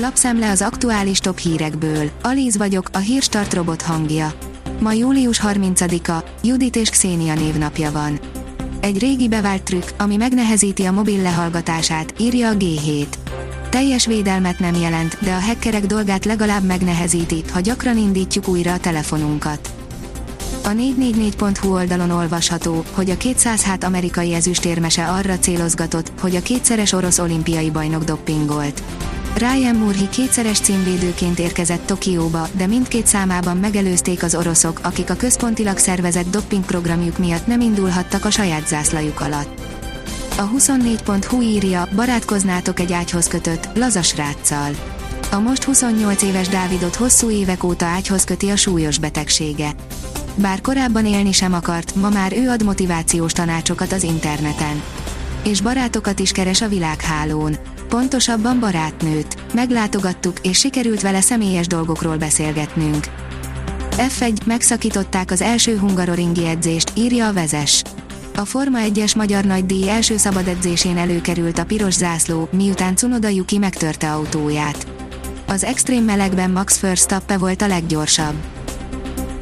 Lapszemle az aktuális top hírekből. Alíz vagyok, a hírstart robot hangja. Ma július 30-a, Judit és Xénia névnapja van. Egy régi bevált trükk, ami megnehezíti a mobil lehallgatását, írja a G7. Teljes védelmet nem jelent, de a hackerek dolgát legalább megnehezíti, ha gyakran indítjuk újra a telefonunkat. A 444.hu oldalon olvasható, hogy a 200 hát amerikai ezüstérmese arra célozgatott, hogy a kétszeres orosz olimpiai bajnok doppingolt. Ryan Murhi kétszeres címvédőként érkezett Tokióba, de mindkét számában megelőzték az oroszok, akik a központilag szervezett doppingprogramjuk miatt nem indulhattak a saját zászlajuk alatt. A 24.hu írja, barátkoznátok egy ágyhoz kötött, lazas ráccal. A most 28 éves Dávidot hosszú évek óta ágyhoz köti a súlyos betegsége. Bár korábban élni sem akart, ma már ő ad motivációs tanácsokat az interneten. És barátokat is keres a világhálón. Pontosabban barátnőt. Meglátogattuk, és sikerült vele személyes dolgokról beszélgetnünk. F1 megszakították az első hungaroringi edzést, írja a vezes. A Forma 1-es magyar nagydíj első szabad edzésén előkerült a piros zászló, miután Cunoda Yuki megtörte autóját. Az extrém melegben Max Verstappen volt a leggyorsabb.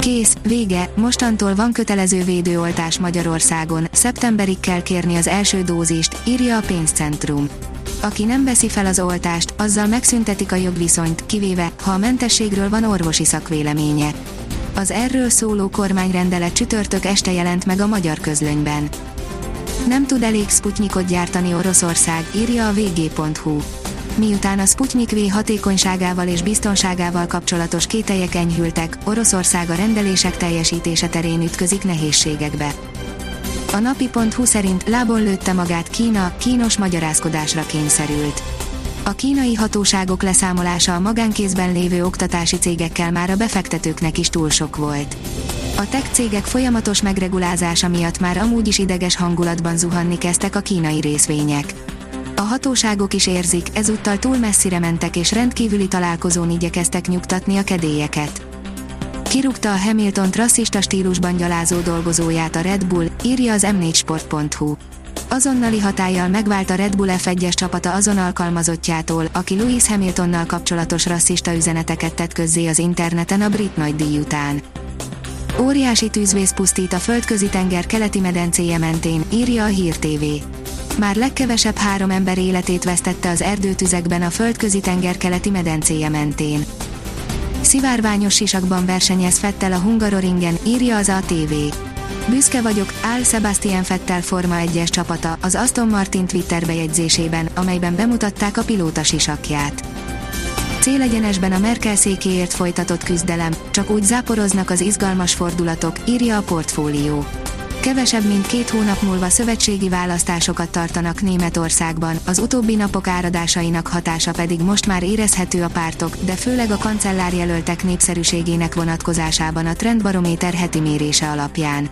Kész, vége, mostantól van kötelező védőoltás Magyarországon, szeptemberig kell kérni az első dózist, írja a pénzcentrum. Aki nem veszi fel az oltást, azzal megszüntetik a jogviszonyt, kivéve, ha a mentességről van orvosi szakvéleménye. Az erről szóló kormányrendelet csütörtök este jelent meg a magyar közlönyben. Nem tud elég Sputnikot gyártani Oroszország, írja a vg.hu. Miután a Sputnik V hatékonyságával és biztonságával kapcsolatos kételyek enyhültek, Oroszország a rendelések teljesítése terén ütközik nehézségekbe. A napi.hu szerint lábon lőtte magát Kína, kínos magyarázkodásra kényszerült. A kínai hatóságok leszámolása a magánkézben lévő oktatási cégekkel már a befektetőknek is túl sok volt. A tech cégek folyamatos megregulázása miatt már amúgy is ideges hangulatban zuhanni kezdtek a kínai részvények. A hatóságok is érzik, ezúttal túl messzire mentek és rendkívüli találkozón igyekeztek nyugtatni a kedélyeket. Kirúgta a Hamilton rasszista stílusban gyalázó dolgozóját a Red Bull, írja az m4sport.hu. Azonnali hatállyal megvált a Red Bull F1-es csapata azon alkalmazottjától, aki Lewis Hamiltonnal kapcsolatos rasszista üzeneteket tett közzé az interneten a brit nagydíj után. Óriási tűzvész pusztít a földközi tenger keleti medencéje mentén, írja a Hír TV. Már legkevesebb három ember életét vesztette az erdőtüzekben a földközi tenger keleti medencéje mentén. Szivárványos sisakban versenyez Fettel a Hungaroringen, írja az ATV. Büszke vagyok, áll Sebastian Fettel Forma 1-es csapata az Aston Martin Twitter bejegyzésében, amelyben bemutatták a pilóta sisakját. Célegyenesben a Merkel székéért folytatott küzdelem, csak úgy záporoznak az izgalmas fordulatok, írja a portfólió. Kevesebb mint két hónap múlva szövetségi választásokat tartanak Németországban, az utóbbi napok áradásainak hatása pedig most már érezhető a pártok, de főleg a kancellárjelöltek népszerűségének vonatkozásában a Trendbarométer heti mérése alapján.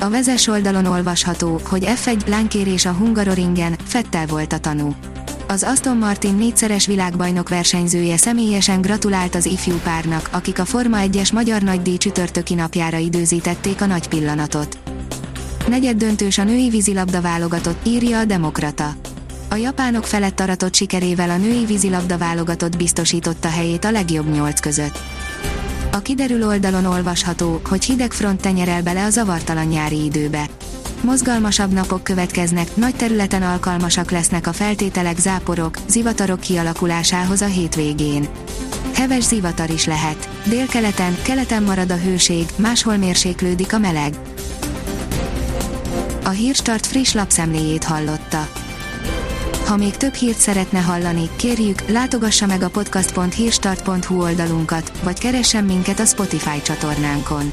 A vezes oldalon olvasható, hogy F1 lánykérés a Hungaroringen, Fettel volt a tanú. Az Aston Martin négyszeres világbajnok versenyzője személyesen gratulált az ifjú párnak, akik a Forma 1-es magyar nagydíj csütörtöki napjára időzítették a nagy pillanatot. Negyed döntős a női vízilabda válogatott, írja a Demokrata. A japánok felett aratott sikerével a női vízilabda válogatott biztosította helyét a legjobb nyolc között. A kiderül oldalon olvasható, hogy hideg front tenyerel bele a zavartalan nyári időbe. Mozgalmasabb napok következnek, nagy területen alkalmasak lesznek a feltételek záporok, zivatarok kialakulásához a hétvégén. Heves zivatar is lehet. Délkeleten, keleten marad a hőség, máshol mérséklődik a meleg. A Hírstart friss lapszemléjét hallotta. Ha még több hírt szeretne hallani, kérjük, látogassa meg a podcast.hírstart.hu oldalunkat, vagy keressen minket a Spotify csatornánkon.